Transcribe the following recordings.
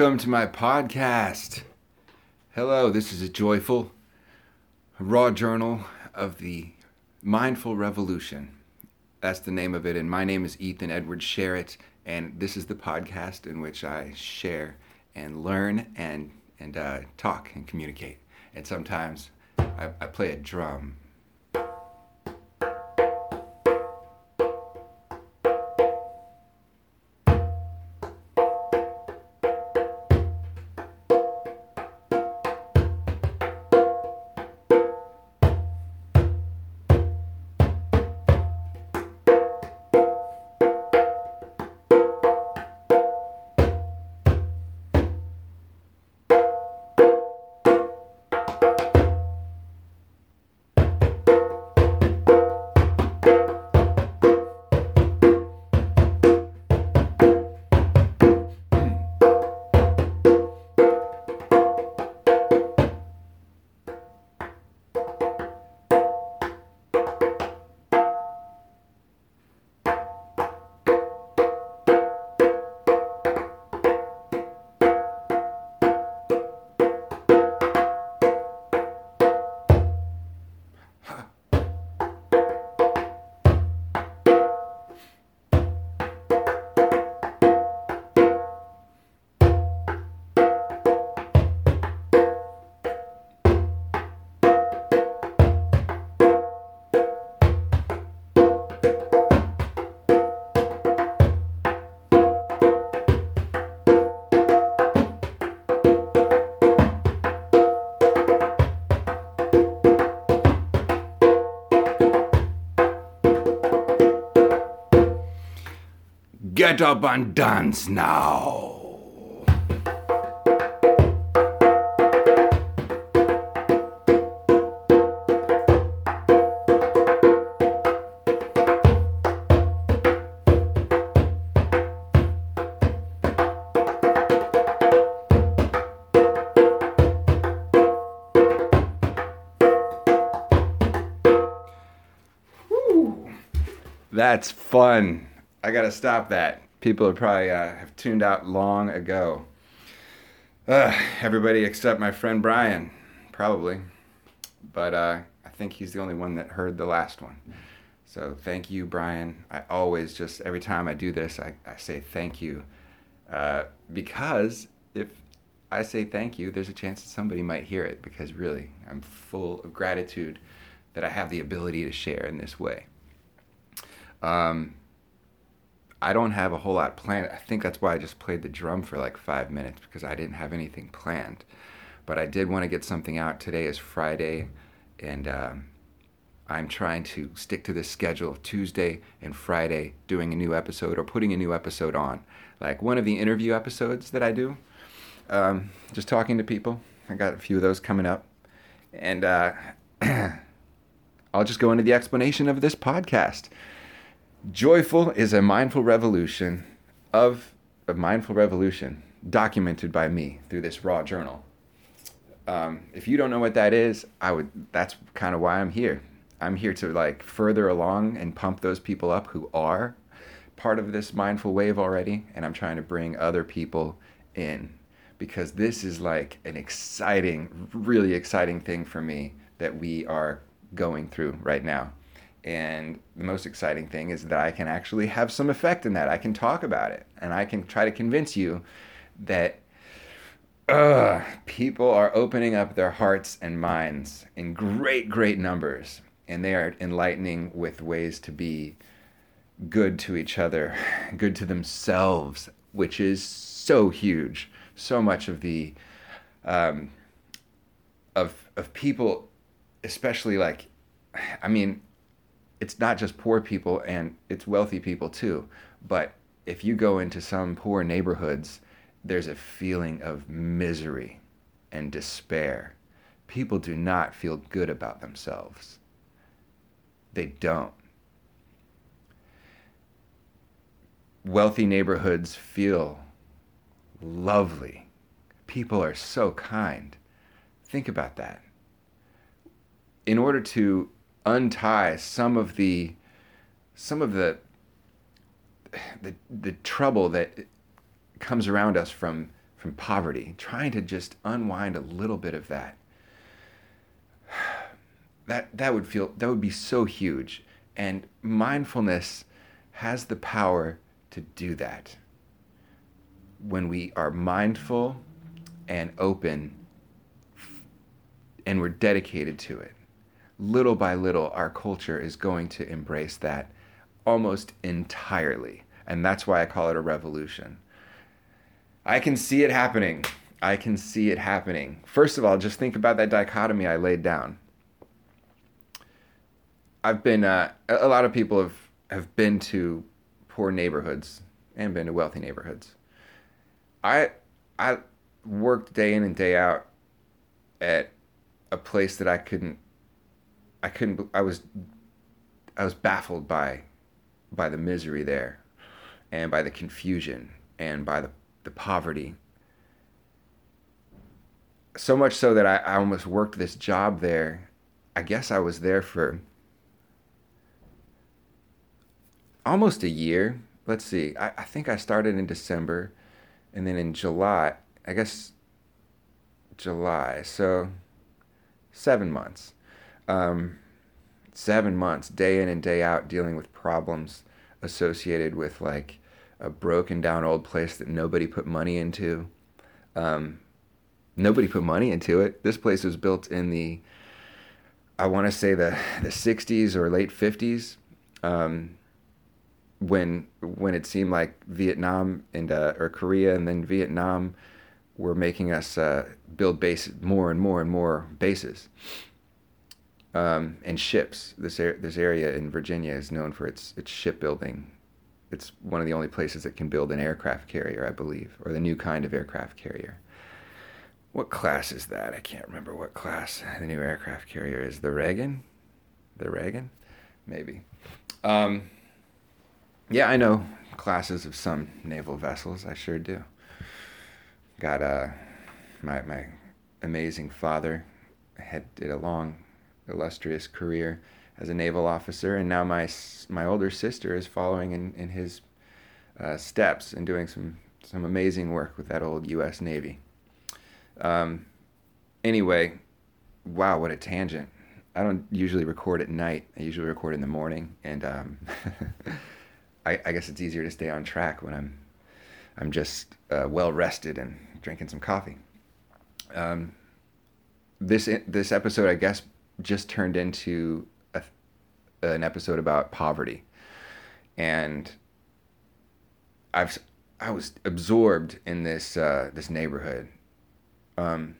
Welcome to my podcast. Hello, this is a joyful, raw journal of the Mindful Revolution. That's the name of it, and my name is Ethan Edward Sherritt, and this is the podcast in which I share and learn and and uh, talk and communicate. And sometimes I, I play a drum Get up and dance now. That's fun. I gotta stop that. People are probably uh, have tuned out long ago. Uh, everybody except my friend Brian, probably. But uh, I think he's the only one that heard the last one. So thank you, Brian. I always just, every time I do this, I, I say thank you. Uh, because if I say thank you, there's a chance that somebody might hear it because really, I'm full of gratitude that I have the ability to share in this way. Um, I don't have a whole lot planned. I think that's why I just played the drum for like five minutes because I didn't have anything planned. But I did want to get something out. Today is Friday, and um, I'm trying to stick to this schedule of Tuesday and Friday doing a new episode or putting a new episode on. Like one of the interview episodes that I do, um, just talking to people. I got a few of those coming up. And uh, I'll just go into the explanation of this podcast. Joyful is a mindful revolution of a mindful revolution documented by me through this raw journal. Um, if you don't know what that is, I would. That's kind of why I'm here. I'm here to like further along and pump those people up who are part of this mindful wave already, and I'm trying to bring other people in because this is like an exciting, really exciting thing for me that we are going through right now. And the most exciting thing is that I can actually have some effect in that. I can talk about it and I can try to convince you that uh, people are opening up their hearts and minds in great, great numbers. And they are enlightening with ways to be good to each other, good to themselves, which is so huge. So much of the, um, of, of people, especially like, I mean, it's not just poor people and it's wealthy people too. But if you go into some poor neighborhoods, there's a feeling of misery and despair. People do not feel good about themselves. They don't. Wealthy neighborhoods feel lovely. People are so kind. Think about that. In order to untie some of the some of the the, the trouble that comes around us from from poverty, trying to just unwind a little bit of that. That that would feel that would be so huge. And mindfulness has the power to do that. When we are mindful and open and we're dedicated to it, little by little, our culture is going to embrace that almost entirely. And that's why I call it a revolution. I can see it happening. I can see it happening. First of all, just think about that dichotomy I laid down. I've been, uh, a lot of people have, have been to poor neighborhoods and been to wealthy neighborhoods. I, I worked day in and day out at a place that I couldn't, I couldn't, I was, I was baffled by, by the misery there and by the confusion and by the, the poverty. So much so that I, I almost worked this job there. I guess I was there for almost a year. Let's see. I, I think I started in December and then in July, I guess July. So seven months. Um, seven months, day in and day out, dealing with problems associated with like a broken down old place that nobody put money into. Um, nobody put money into it. This place was built in the, I want to say the the 60s or late 50s, um, when when it seemed like Vietnam and uh, or Korea and then Vietnam were making us uh, build base more and more and more bases. Um, and ships. This er- this area in Virginia is known for its its shipbuilding it's one of the only places that can build an aircraft carrier, I believe, or the new kind of aircraft carrier. What class is that? I can't remember what class the new aircraft carrier is. The Reagan? The Reagan? Maybe. Um, yeah, I know classes of some naval vessels. I sure do. Got uh, my my amazing father had did a long, illustrious career as a naval officer, and now my my older sister is following in in his uh, steps and doing some some amazing work with that old U.S. Navy. Um, anyway, wow, what a tangent! I don't usually record at night. I usually record in the morning, and um, I, I, guess it's easier to stay on track when I'm I'm just uh, well rested and drinking some coffee. Um, this this episode, I guess, just turned into an episode about poverty, and I've I was absorbed in this uh, this neighborhood um,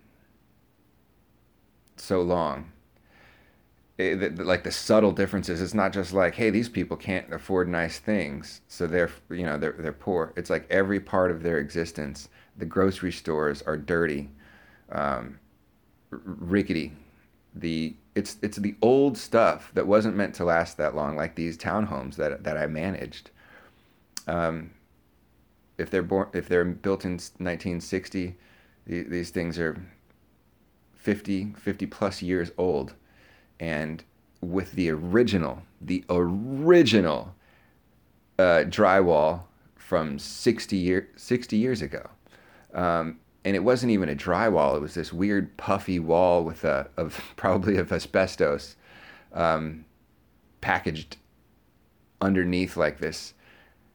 so long. It, it, like the subtle differences, it's not just like, hey, these people can't afford nice things, so they're you know they're they're poor. It's like every part of their existence. The grocery stores are dirty, um, rickety. The it's it's the old stuff that wasn't meant to last that long, like these townhomes that that I managed. Um, if they're born, if they're built in 1960, the, these things are 50, 50 plus years old, and with the original, the original uh, drywall from 60 year 60 years ago. Um, and it wasn't even a drywall. It was this weird puffy wall with a of probably of asbestos, um, packaged underneath like this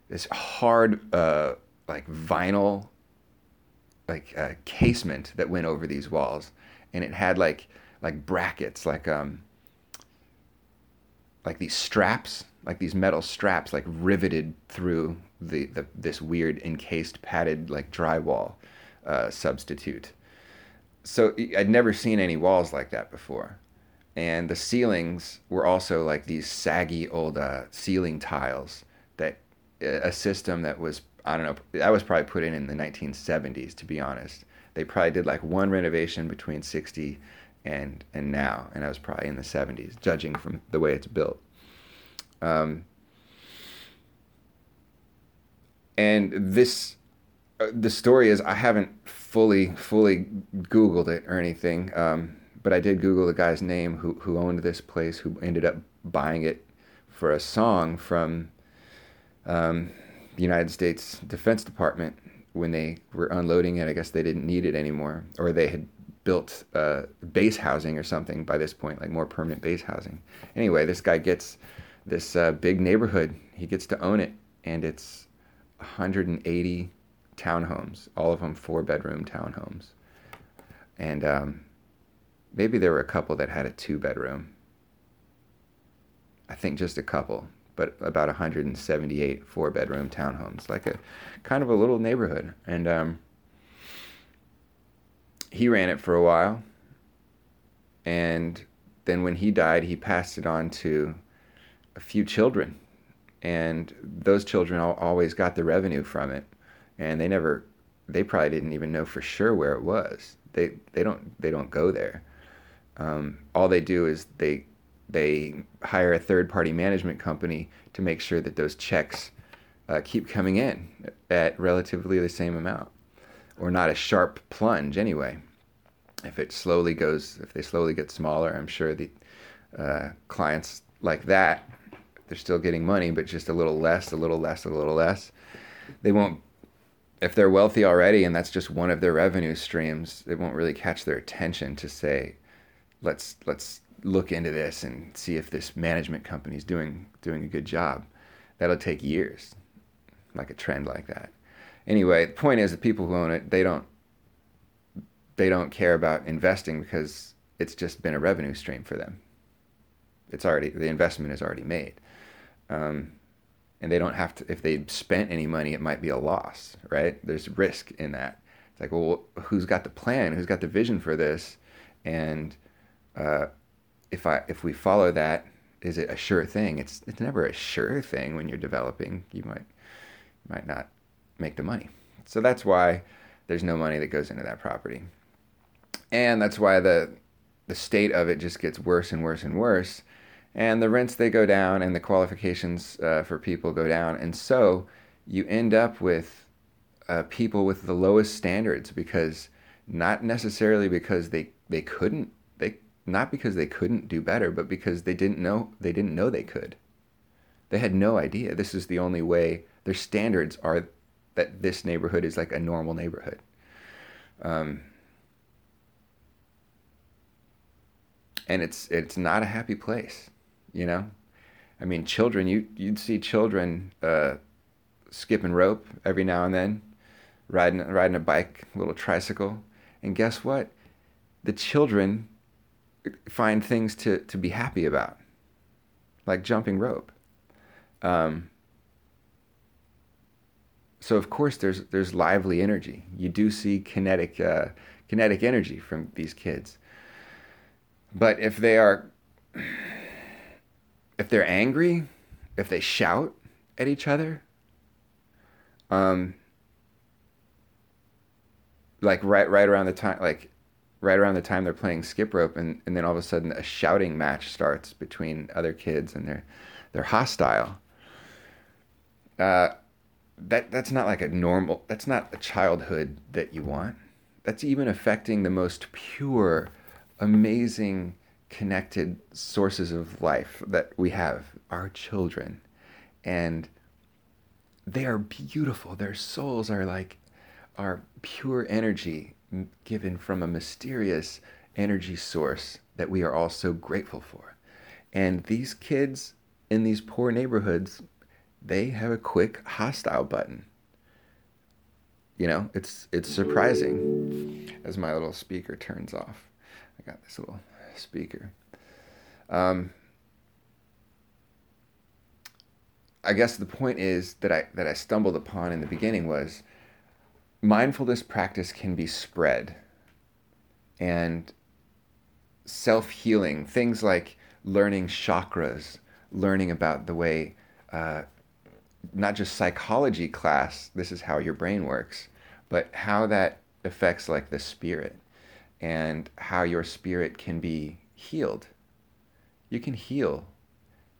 this hard uh, like vinyl like uh, casement that went over these walls, and it had like like brackets like um like these straps like these metal straps like riveted through the, the this weird encased padded like drywall uh, substitute. So I'd never seen any walls like that before. And the ceilings were also like these saggy old uh, ceiling tiles that uh, a system that was, I don't know, that was probably put in in the 1970s, to be honest. They probably did like one renovation between 60 and, and now, and I was probably in the 70s, judging from the way it's built. Um, and this the story is I haven't fully fully Googled it or anything, um, but I did Google the guy's name who who owned this place, who ended up buying it for a song from um, the United States Defense Department when they were unloading it, I guess they didn't need it anymore, or they had built uh, base housing or something by this point, like more permanent base housing. Anyway, this guy gets this uh, big neighborhood. He gets to own it, and it's 180 townhomes, all of them four bedroom townhomes. And um, maybe there were a couple that had a two bedroom. I think just a couple, but about 178 four bedroom townhomes, like a kind of a little neighborhood. And um, he ran it for a while. And then when he died, he passed it on to a few children. And those children always got the revenue from it. And they never, they probably didn't even know for sure where it was. They, they don't, they don't go there. Um, all they do is they they hire a third party management company to make sure that those checks uh, keep coming in at relatively the same amount or not a sharp plunge anyway. If it slowly goes, if they slowly get smaller, I'm sure the uh, clients like that, they're still getting money, but just a little less, a little less, a little less. They won't, if they're wealthy already and that's just one of their revenue streams, it won't really catch their attention to say, let's let's look into this and see if this management company is doing doing a good job. That'll take years, like a trend like that. Anyway, the point is, the people who own it, they don't they don't care about investing because it's just been a revenue stream for them. It's already the investment is already made, um, and they don't have to. If they spent any money, it might be a loss, right? There's risk in that. It's like, well, who's got the plan? Who's got the vision for this? And uh, if I if we follow that, is it a sure thing? It's it's never a sure thing when you're developing. You might might not make the money. So that's why there's no money that goes into that property. And that's why the the state of it just gets worse and worse and worse. And the rents they go down and the qualifications uh, for people go down. And so you end up with uh, people with the lowest standards because not necessarily because they, they couldn't they not because they couldn't do better, but because they didn't know they didn't know they could. They had no idea. This is the only way. Their standards are that this neighborhood is like a normal neighborhood. Um, and it's it's not a happy place, you know. I mean, children. You you'd see children uh, skipping rope every now and then, riding riding a bike, little tricycle, and guess what? The children find things to, to be happy about, like jumping rope. Um, so of course there's there's lively energy. You do see kinetic uh, kinetic energy from these kids. But if they are if they're angry, if they shout at each other, um, like right right around the time like right around the time they're playing skip rope and, and then all of a sudden a shouting match starts between other kids and they're they're hostile uh, that that's not like a normal that's not a childhood that you want. That's even affecting the most pure amazing connected sources of life that we have our children and they are beautiful their souls are like are pure energy given from a mysterious energy source that we are all so grateful for. And these kids in these poor neighborhoods, they have a quick hostile button. You know, it's it's surprising as my little speaker turns off. I got this little speaker. Um, I guess the point is that I that I stumbled upon in the beginning was mindfulness practice can be spread and self healing, things like learning chakras, learning about the way, uh, not just psychology class, this is how your brain works, but how that affects like the spirit and how your spirit can be healed. You can heal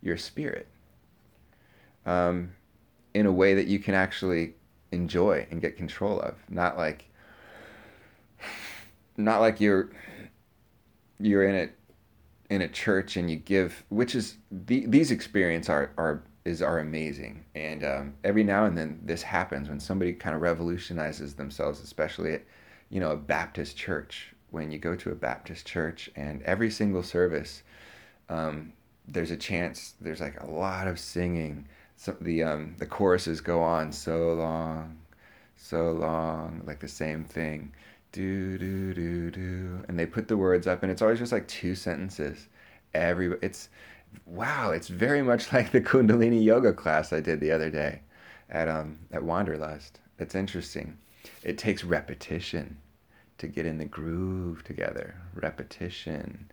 your spirit um, in a way that you can actually enjoy and get control of not like not like you're you're in it in a church and you give which is the, these experiences are are is are amazing, and um, every now and then this happens when somebody kind of revolutionizes themselves, especially at you know a Baptist church. When you go to a Baptist church, and every single service, um, there's a chance. There's like a lot of singing. So the um, the choruses go on so long, so long, like the same thing, do do do do, and they put the words up, and it's always just like two sentences. Every it's wow, it's very much like the Kundalini yoga class I did the other day at um at Wanderlust. It's interesting. It takes repetition to get in the groove together. Repetition,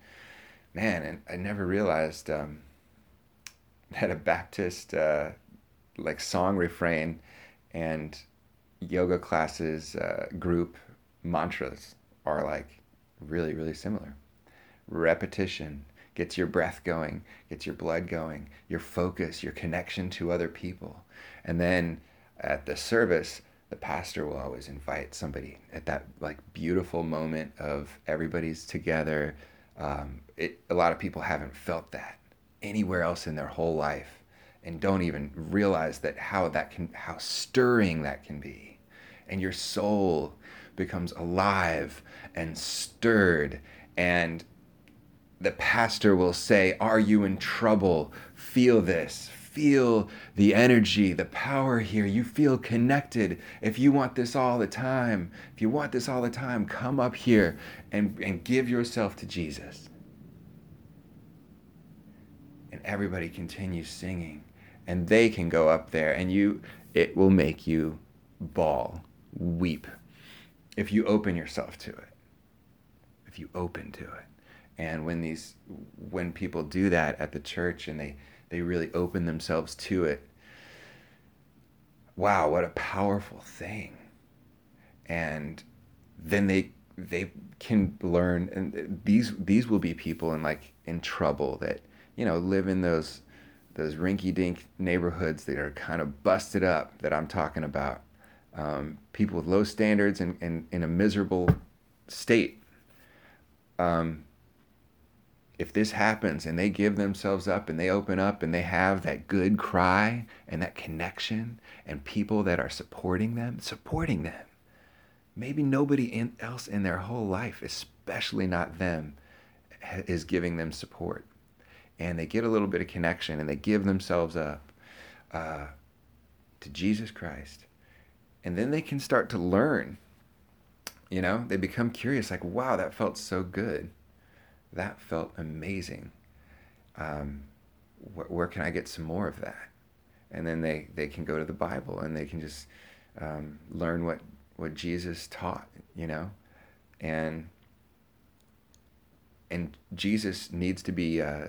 man, and I never realized um, that a Baptist uh, like song refrain and yoga classes uh, group mantras are like really really similar. Repetition, gets your breath going, gets your blood going, your focus, your connection to other people. And then at the service, the pastor will always invite somebody at that like beautiful moment of everybody's together. Um, it, a lot of people haven't felt that anywhere else in their whole life and don't even realize that how that can how stirring that can be and your soul becomes alive and stirred and the pastor will say, Are you in trouble? Feel this. Feel the energy, the power here. You feel connected. If you want this all the time, if you want this all the time, come up here and, and give yourself to Jesus. And everybody continues singing. And they can go up there and you it will make you bawl, weep if you open yourself to it. If you open to it and when these when people do that at the church and they they really open themselves to it. Wow what a powerful thing. And then they they can learn and these these will be people in like in trouble that you know live in those those rinky dink neighborhoods that are kind of busted up that I'm talking about. Um, people with low standards and, and in a miserable state. Um, if this happens and they give themselves up and they open up and they have that good cry and that connection and people that are supporting them, supporting them, maybe nobody in, else in their whole life, especially not them, is giving them support. And they get a little bit of connection and they give themselves up uh, to Jesus Christ. And then they can start to learn. You know, they become curious, like, wow, that felt so good that felt amazing. Um, wh- where can I get some more of that? And then they, they can go to the Bible and they can just um, learn what, what Jesus taught, you know? And, and Jesus needs to be uh,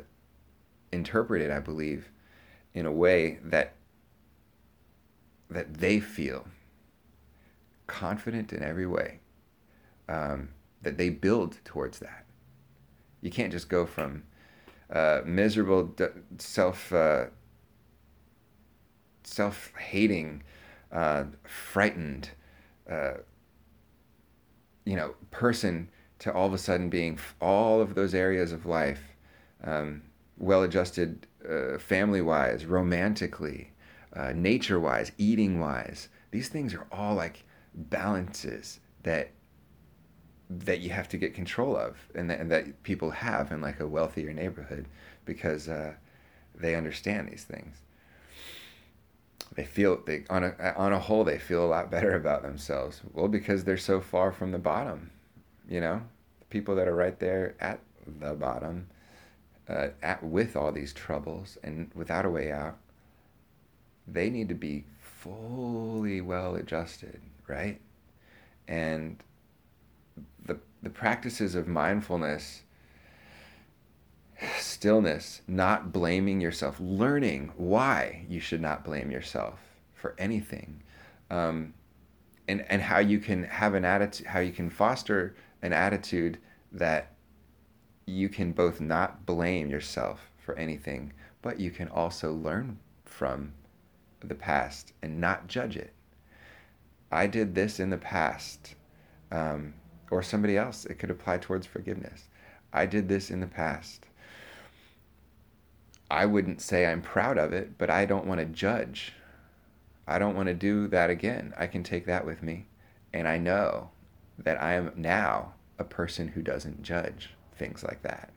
interpreted, I believe, in a way that, that they feel confident in every way, um, that they build towards that you can't just go from uh, miserable, self uh, self hating, uh, frightened, uh, you know, person to all of a sudden being all of those areas of life, um, well adjusted, uh, family wise, romantically, uh, nature wise, eating wise. These things are all like balances that that you have to get control of and that, and that people have in like a wealthier neighborhood because uh, they understand these things. They feel they on a on a whole they feel a lot better about themselves. Well because they're so far from the bottom you know? People that are right there at the bottom uh, at with all these troubles and without a way out they need to be fully well adjusted right? And the, the practices of mindfulness, stillness, not blaming yourself, learning why you should not blame yourself for anything, um, and and how you can have an attitude, how you can foster an attitude that you can both not blame yourself for anything, but you can also learn from the past and not judge it. I did this in the past. Um, or somebody else. It could apply towards forgiveness. I did this in the past. I wouldn't say I'm proud of it, but I don't want to judge. I don't want to do that again. I can take that with me. And I know that I am now a person who doesn't judge things like that.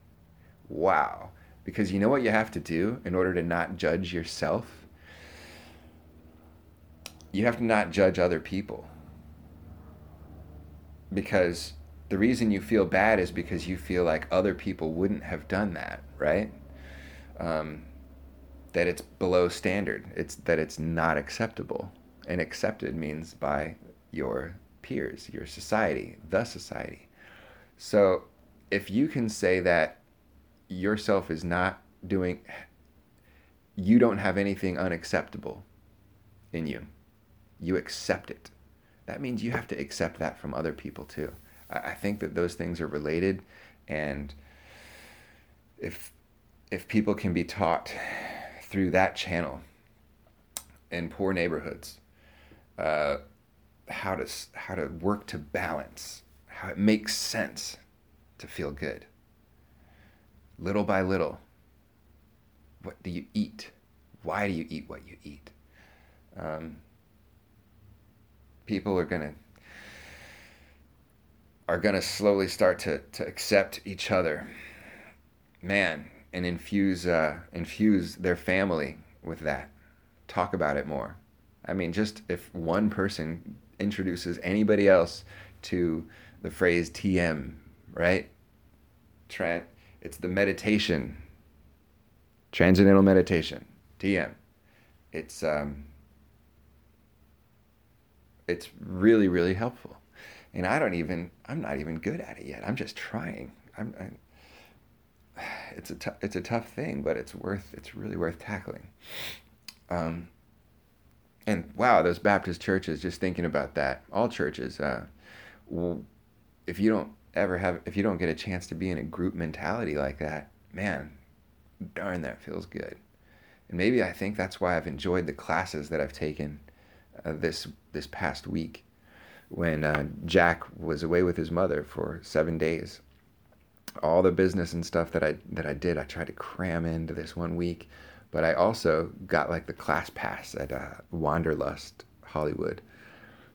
Wow. Because you know what you have to do in order to not judge yourself? You have to not judge other people. Because the reason you feel bad is because you feel like other people wouldn't have done that, right? Um, that it's below standard. It's that it's not acceptable. And accepted means by your peers, your society, the society. So if you can say that yourself is not doing, you don't have anything unacceptable in you, you accept it. That means you have to accept that from other people too. I think that those things are related, and if if people can be taught through that channel in poor neighborhoods, uh, how to how to work to balance, how it makes sense to feel good. Little by little, what do you eat? Why do you eat what you eat? Um, people are gonna are gonna slowly start to to accept each other. Man, and infuse uh, infuse their family with that. Talk about it more. I mean, just if one person introduces anybody else to the phrase TM, right? Trent, it's the meditation, transcendental meditation, TM. It's um, it's really really helpful, and I don't even I'm not even good at it yet. I'm just trying. I'm, I'm it's a t- it's a tough thing, but it's worth it's really worth tackling. Um, and wow, those Baptist churches, just thinking about that, all churches, uh, if you don't ever have, if you don't get a chance to be in a group mentality like that, man, darn, that feels good. And maybe I think that's why I've enjoyed the classes that I've taken uh, this this past week, when uh, Jack was away with his mother for seven days all the business and stuff that I that I did, I tried to cram into this one week. But I also got like the class pass at uh, Wanderlust Hollywood,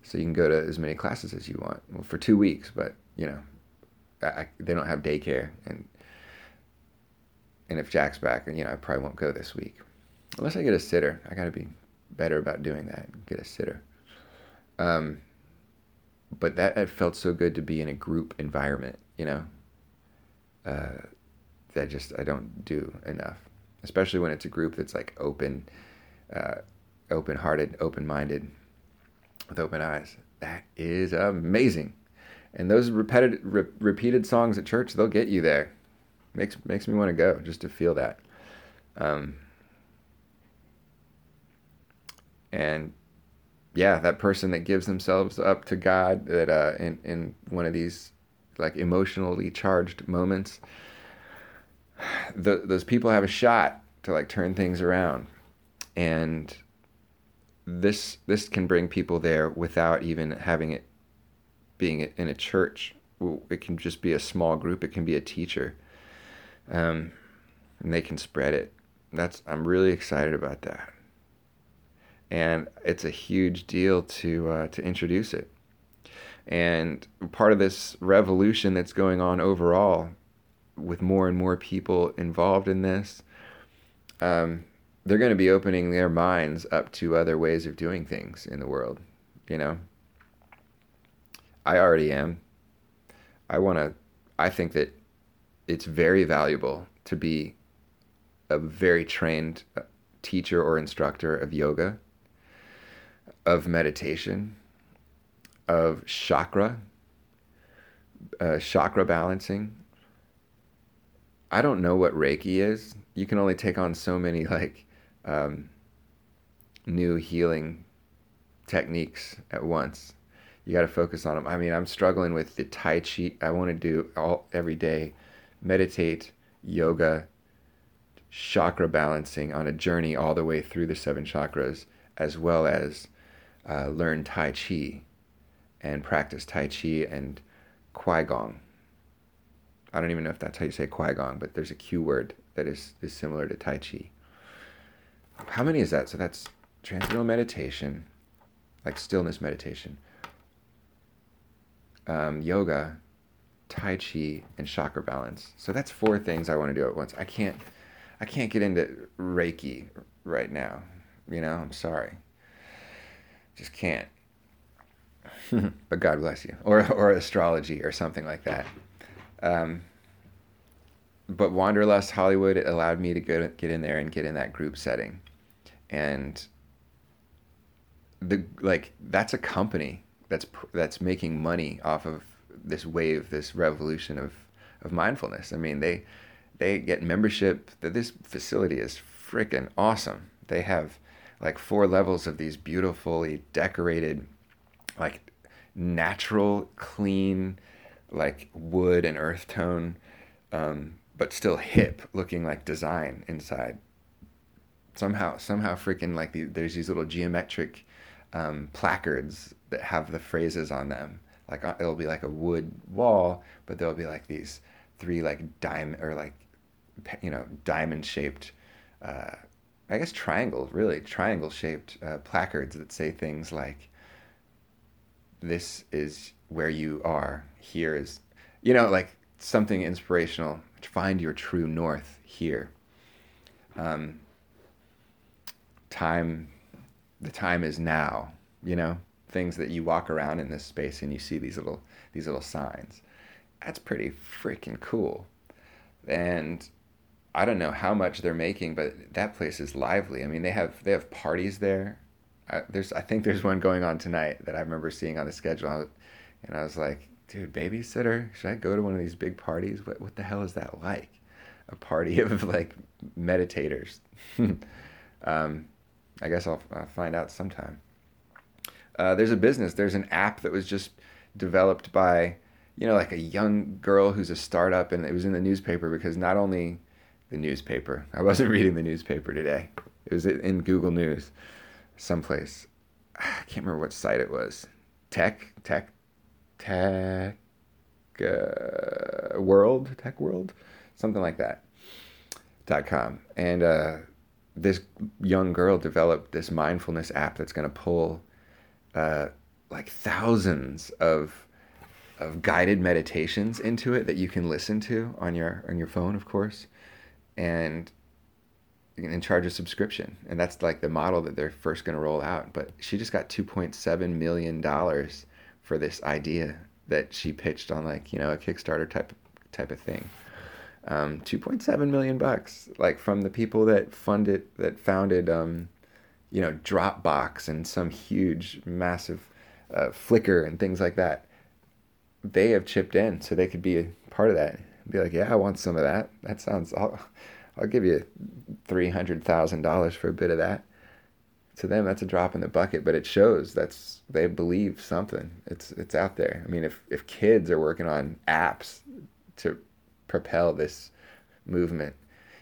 so you can go to as many classes as you want well, for two weeks. But you know, I, they don't have daycare, and and if Jack's back, you know, I probably won't go this week unless I get a sitter. I got to be better about doing that. Get a sitter. Um, but that it felt so good to be in a group environment, you know, uh, that just I don't do enough, especially when it's a group that's like open, uh, open-hearted, open-minded, with open eyes. That is amazing, and those repeated re- repeated songs at church they'll get you there. Makes makes me want to go just to feel that. Um, and yeah, that person that gives themselves up to God that uh, in in one of these like emotionally charged moments, the, those people have a shot to like turn things around, and this this can bring people there without even having it being in a church. It can just be a small group. It can be a teacher, um, and they can spread it. That's I'm really excited about that, and it's a huge deal to uh, to introduce it. And part of this revolution that's going on overall, with more and more people involved in this, um, they're going to be opening their minds up to other ways of doing things in the world. You know, I already am. I want to, I think that it's very valuable to be a very trained uh, teacher or instructor of yoga, of meditation, of chakra, uh, chakra balancing. I don't know what Reiki is. You can only take on so many like um, new healing techniques at once. You got to focus on them. I mean, I'm struggling with the Tai Chi. I want to do all every day, meditate, yoga, chakra balancing on a journey all the way through the seven chakras, as well as uh, learn Tai Chi and practice Tai Chi and Qigong. I don't even know if that's how you say Qigong, but there's a Q word that is, is similar to Tai Chi. How many is that? So that's transcendental meditation, like stillness meditation, um, yoga, Tai Chi, and chakra balance. So that's four things I want to do at once. I can't, I can't get into Reiki right now. You know, I'm sorry. Just can't. but God bless you, or or astrology or something like that. Um, but Wanderlust Hollywood it allowed me to go get in there and get in that group setting, and the like that's a company that's that's making money off of this wave, this revolution of of mindfulness. I mean, they they get membership. This facility is freaking awesome. They have like four levels of these beautifully decorated, like natural, clean, like wood and earth tone, um, but still hip looking like design inside. Somehow, somehow, freaking like the, there's these little geometric um, placards that have the phrases on them. Like uh, it'll be like a wood wall, but there'll be like these three like diamond or like you know diamond shaped. Uh, I guess triangle, really triangle shaped uh, placards that say things like, "This is where you are. Here is," you know, like something inspirational. Find your true north here. Um, time the time is now, you know, things that you walk around in this space and you see these little these little signs. That's pretty freaking cool. And I don't know how much they're making, but that place is lively. I mean, they have they have parties there. I, there's I think there's one going on tonight that I remember seeing on the schedule, and I was like, dude, babysitter, should I go to one of these big parties? What what the hell is that like? A party of like meditators. um, I guess I'll, I'll find out sometime. Uh, there's a business. There's an app that was just developed by, you know, like a young girl who's a startup, and it was in the newspaper because not only the newspaper. I wasn't reading the newspaper today. It was in Google News, someplace. I can't remember what site it was. Tech, tech, tech, uh, world, tech world, something like that. Dot com, and uh, this young girl developed this mindfulness app that's going to pull uh, like thousands of of guided meditations into it that you can listen to on your on your phone, of course, and and charge a subscription. And that's like the model that they're first going to roll out. But she just got 2.7 million dollars for this idea that she pitched on like you know a Kickstarter type type of thing um, 2.7 million bucks, like from the people that funded, that founded, um, you know, Dropbox and some huge, massive uh, Flickr and things like that. They have chipped in, so they could be a part of that. Be like, yeah, I want some of that. That sounds. I'll, I'll give you three hundred thousand dollars for a bit of that. To them, that's a drop in the bucket, but it shows that's they believe something. It's it's out there. I mean, if if kids are working on apps to propel this movement.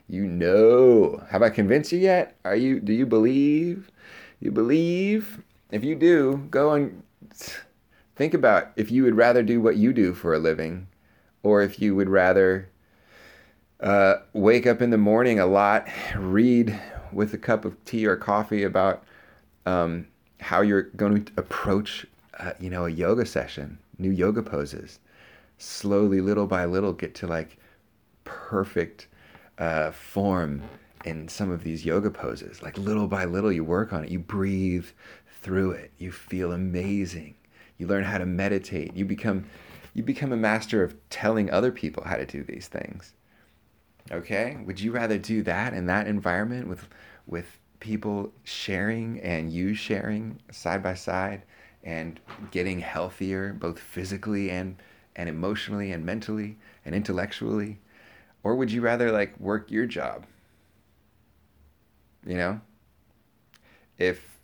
You know. Have I convinced you yet? Are you do you believe? You believe? If you do, go and think about if you would rather do what you do for a living or if you would rather uh, wake up in the morning a lot, read with a cup of tea or coffee about um, how you're going to approach, uh, you know, a yoga session, new yoga poses. Slowly, little by little, get to like perfect uh, form in some of these yoga poses. Like little by little, you work on it. You breathe through it. You feel amazing. You learn how to meditate. You become you become a master of telling other people how to do these things. Okay? Would you rather do that in that environment with with people sharing and you sharing side by side and getting healthier both physically and and emotionally and mentally and intellectually? Or would you rather like work your job? You know? If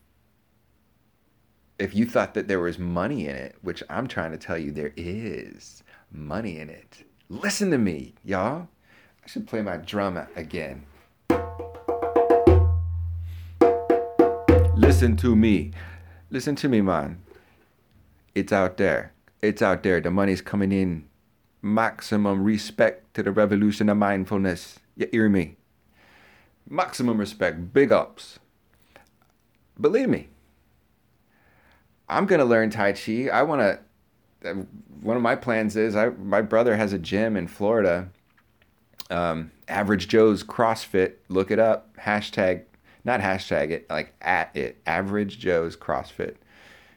if you thought that there was money in it, which I'm trying to tell you there is money in it. Listen to me, y'all. I should play my drum again. Listen to me. Listen to me, man. It's out there. It's out there. The money's coming in maximum respect to the revolution of mindfulness. You hear me? Maximum respect, big ups. Believe me, I'm gonna learn Tai Chi. I wanna. One of my plans is I my brother has a gym in Florida. Um, Average Joe's CrossFit. Look it up. Hashtag not hashtag it like at it. Average Joe's CrossFit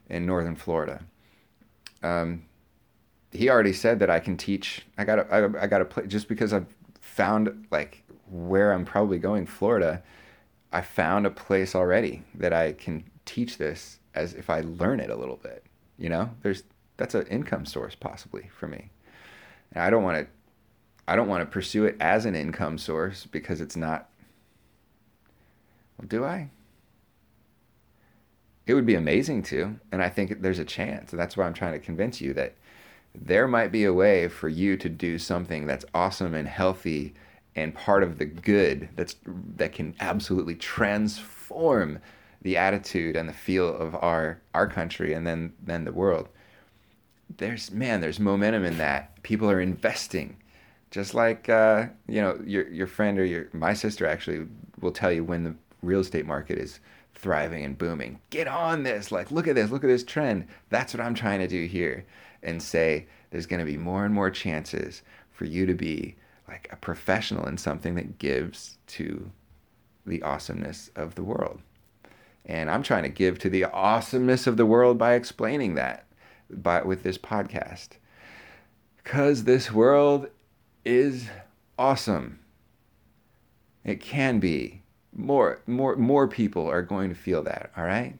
in Northern Florida. Um, he already said that I can teach. I got I, I got to play just because I've found like where I'm probably going, Florida. I found a place already that I can teach this as if I learn it a little bit. You know, there's that's an income source possibly for me. And I don't want to I don't want to pursue it as an income source because it's not well, do I? It would be amazing to, and I think there's a chance. And that's why I'm trying to convince you that there might be a way for you to do something that's awesome and healthy and part of the good that's that can absolutely transform the attitude and the feel of our our country and then then the world. There's man there's momentum in that. People are investing. Just like uh, you know your your friend or your my sister actually will tell you when the real estate market is thriving and booming. Get on this. Like look at this. Look at this trend. That's what i'm trying to do here. And say there's going to be more and more chances for you to be like a professional in something that gives to the awesomeness of the world. And I'm trying to give to the awesomeness of the world by explaining that by with this podcast. Cuz this world is awesome. It can be. More more more people are going to feel that, all right?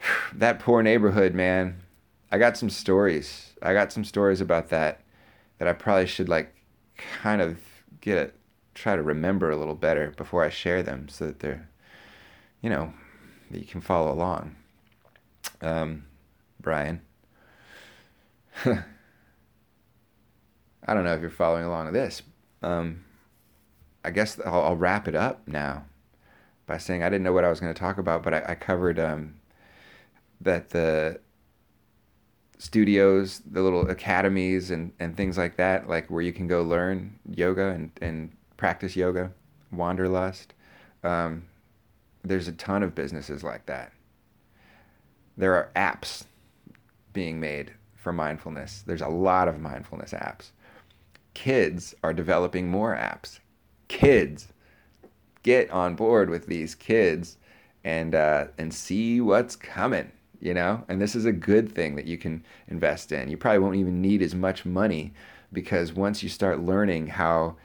That poor neighborhood, man. I got some stories. I got some stories about that that I probably should like kind of get it, try to remember a little better before I share them so that they're, you know, that you can follow along. Um, Brian. I don't know if you're following along with this. Um, I guess I'll, I'll, wrap it up now by saying I didn't know what I was going to talk about, but I, I covered um, that the studios, the little academies and, and things like that, like where you can go learn yoga and, and practice yoga, Wanderlust. Um, there's a ton of businesses like that. There are apps being made for mindfulness. There's a lot of mindfulness apps. Kids are developing more apps. Kids, get on board with these kids and uh, and see what's coming you know and this is a good thing that you can invest in you probably won't even need as much money because once you start learning how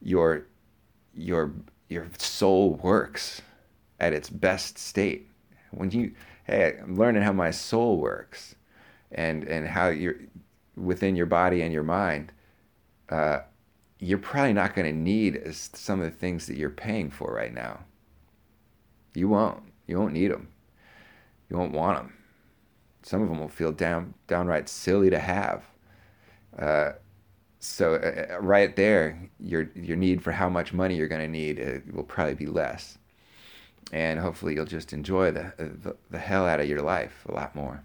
your your your soul works at its best state. When you hey i'm learning how my soul works and and how you're within your body and your mind uh, you're probably not going to need some of the things that you're paying for right now. You won't. You won't need them you won't want them. Some of them will feel down, downright silly to have. Uh, so uh, uh right there, your your need for how much money you're going to need uh, will probably be less, and hopefully you'll just enjoy the, uh, the the hell out of your life a lot more.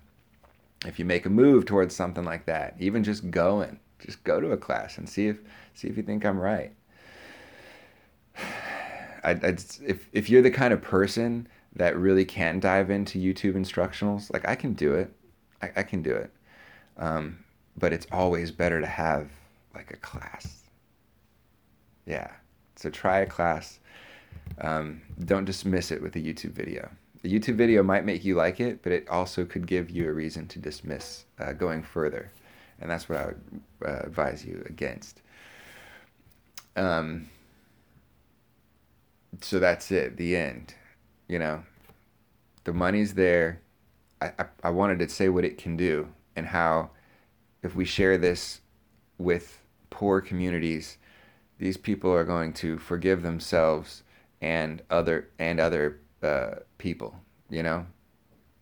If you make a move towards something like that, even just going, just go to a class and see if see if you think I'm right. I, if if you're the kind of person that really can dive into YouTube instructionals, like I can do it. I, I can do it. Um, but it's always better to have like a class. Yeah. So try a class. Um, don't dismiss it with a YouTube video. The YouTube video might make you like it, but it also could give you a reason to dismiss uh, going further. And that's what I would uh, advise you against. Um, so that's it, the end you know, the money's there. I, I, I wanted to say what it can do and how if we share this with poor communities, these people are going to forgive themselves and other and other uh, people. You know,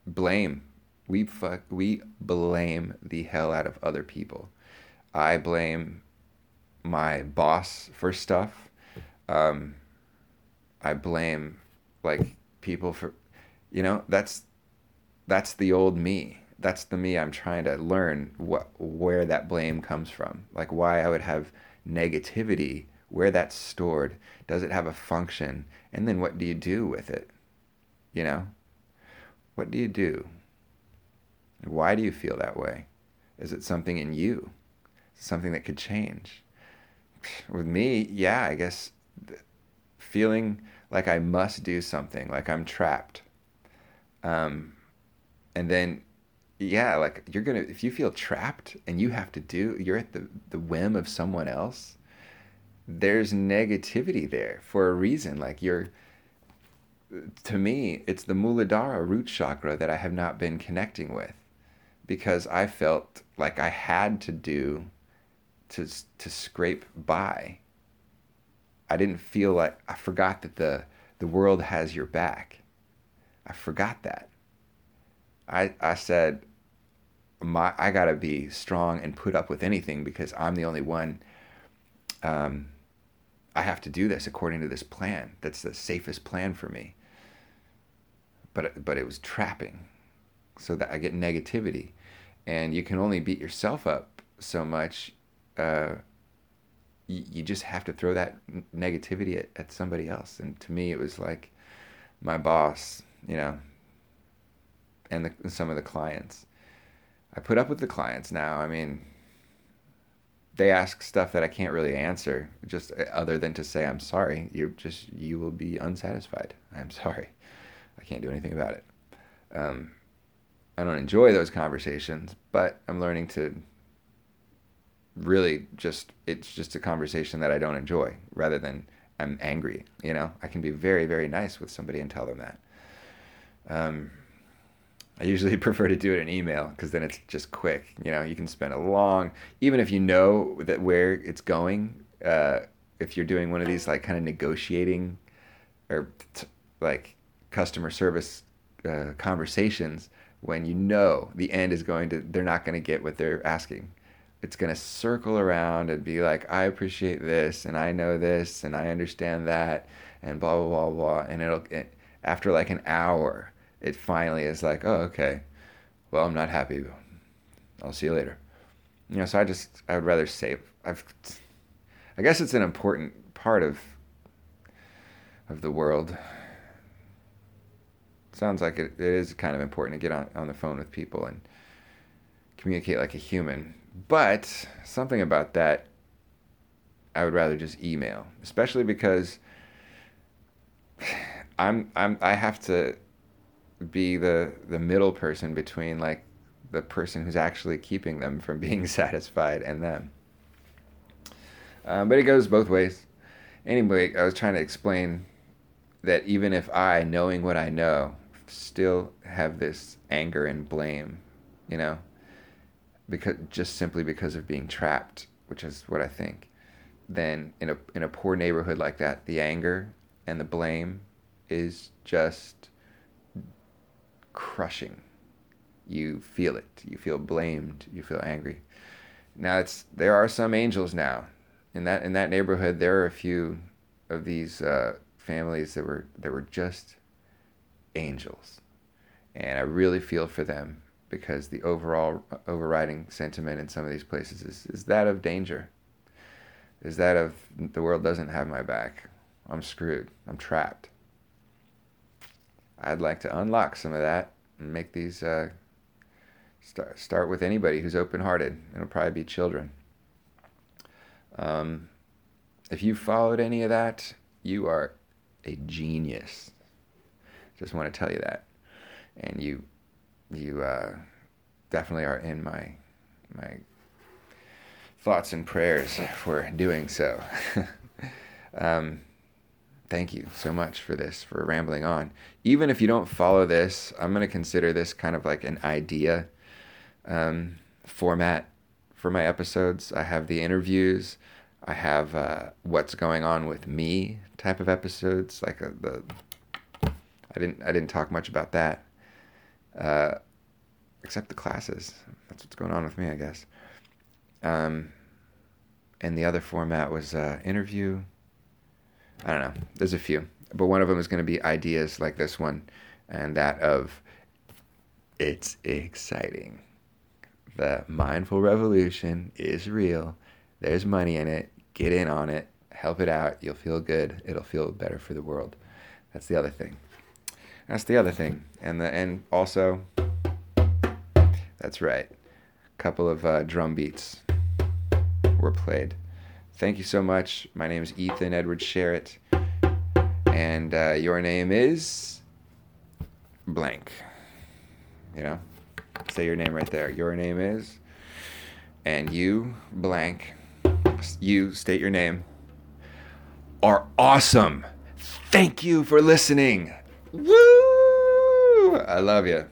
blame. We fuck. We blame the hell out of other people. I blame my boss for stuff. Um, I blame like people for you know that's that's the old me that's the me i'm trying to learn what where that blame comes from like why i would have negativity where that's stored. Does it have a function? And then what do you do with it? You know? What do you do? Why do you feel that way? Is it something in you? Something that could change? With me, yeah, I guess feeling like I must do something, like I'm trapped. Um, and then, yeah, like you're gonna, if you feel trapped and you have to do, you're at the, the whim of someone else, there's negativity there for a reason. Like you're, to me, it's the Muladhara root chakra that I have not been connecting with because I felt like I had to do to to scrape by. I didn't feel like I forgot that the the world has your back. I forgot that. I I said my I got to be strong and put up with anything because I'm the only one um I have to do this according to this plan. That's the safest plan for me. But but it was trapping. So that I get negativity and you can only beat yourself up so much uh, you, you just have to throw that negativity at, at somebody else and to me it was like my boss you know and, the, and some of the clients i put up with the clients now i mean they ask stuff that i can't really answer just uh, other than to say i'm sorry you just you will be unsatisfied i'm sorry i can't do anything about it um, I don't enjoy those conversations, but I'm learning to really just it's just a conversation that I don't enjoy rather than I'm angry, you know? I can be very very nice with somebody and tell them that. Um, I usually prefer to do it in email because then it's just quick. You know, you can spend a long, even if you know that where it's going. Uh, if you're doing one of these like kind of negotiating or t- like customer service uh, conversations, when you know the end is going to, they're not going to get what they're asking. It's going to circle around and be like, I appreciate this and I know this and I understand that and blah, blah, blah, blah. And it'll, it, after like an hour, it finally is like, oh, okay. Well, I'm not happy. I'll see you later. You know, so I just, I would rather save. I've, I guess it's an important part of, of the world sounds like it, it is kind of important to get on, on the phone with people and communicate like a human. But something about that, I would rather just email, especially because I'm I'm I have to be the the middle person between like the person who's actually keeping them from being satisfied and them. Um, but it goes both ways. Anyway, I was trying to explain that even if I, knowing what I know, still have this anger and blame, you know, because just simply because of being trapped, which is what I think. Then in a in a poor neighborhood like that, the anger and the blame is just crushing. You feel it. You feel blamed. You feel angry. Now it's there are some angels now in that in that neighborhood. There are a few of these uh, families that were that were just angels. And I really feel for them because the overall overriding sentiment in some of these places is, is that of danger. Is that of the world doesn't have my back. I'm screwed. I'm trapped. I'd like to unlock some of that and make these uh, start start with anybody who's open hearted. It'll probably be children. Um, if you followed any of that, you are a genius. Just want to tell you that, and you you uh, definitely are in my my thoughts and prayers for doing so. um, thank you so much for this for rambling on. Even if you don't follow this, I'm going to consider this kind of like an idea um, format for my episodes. I have the interviews. I have uh, what's going on with me type of episodes, like a, uh, the I didn't I didn't talk much about that, uh, except the classes. That's what's going on with me, I guess. Um, and the other format was uh, interview. I don't know. There's a few, but one of them is going to be ideas like this one, and that of it's exciting. The mindful revolution is real. There's money in it. Get in on it. help it out. You'll feel good. It'll feel better for the world. That's the other thing. That's the other thing. And the and also, that's right. A couple of uh, drum beats were played. Thank you so much. My name is Ethan Edward Sherritt, and uh, your name is blank. You know, say your name right there. Your name is, and you blank. You state your name. Are awesome. Thank you for listening. Woo! I love you.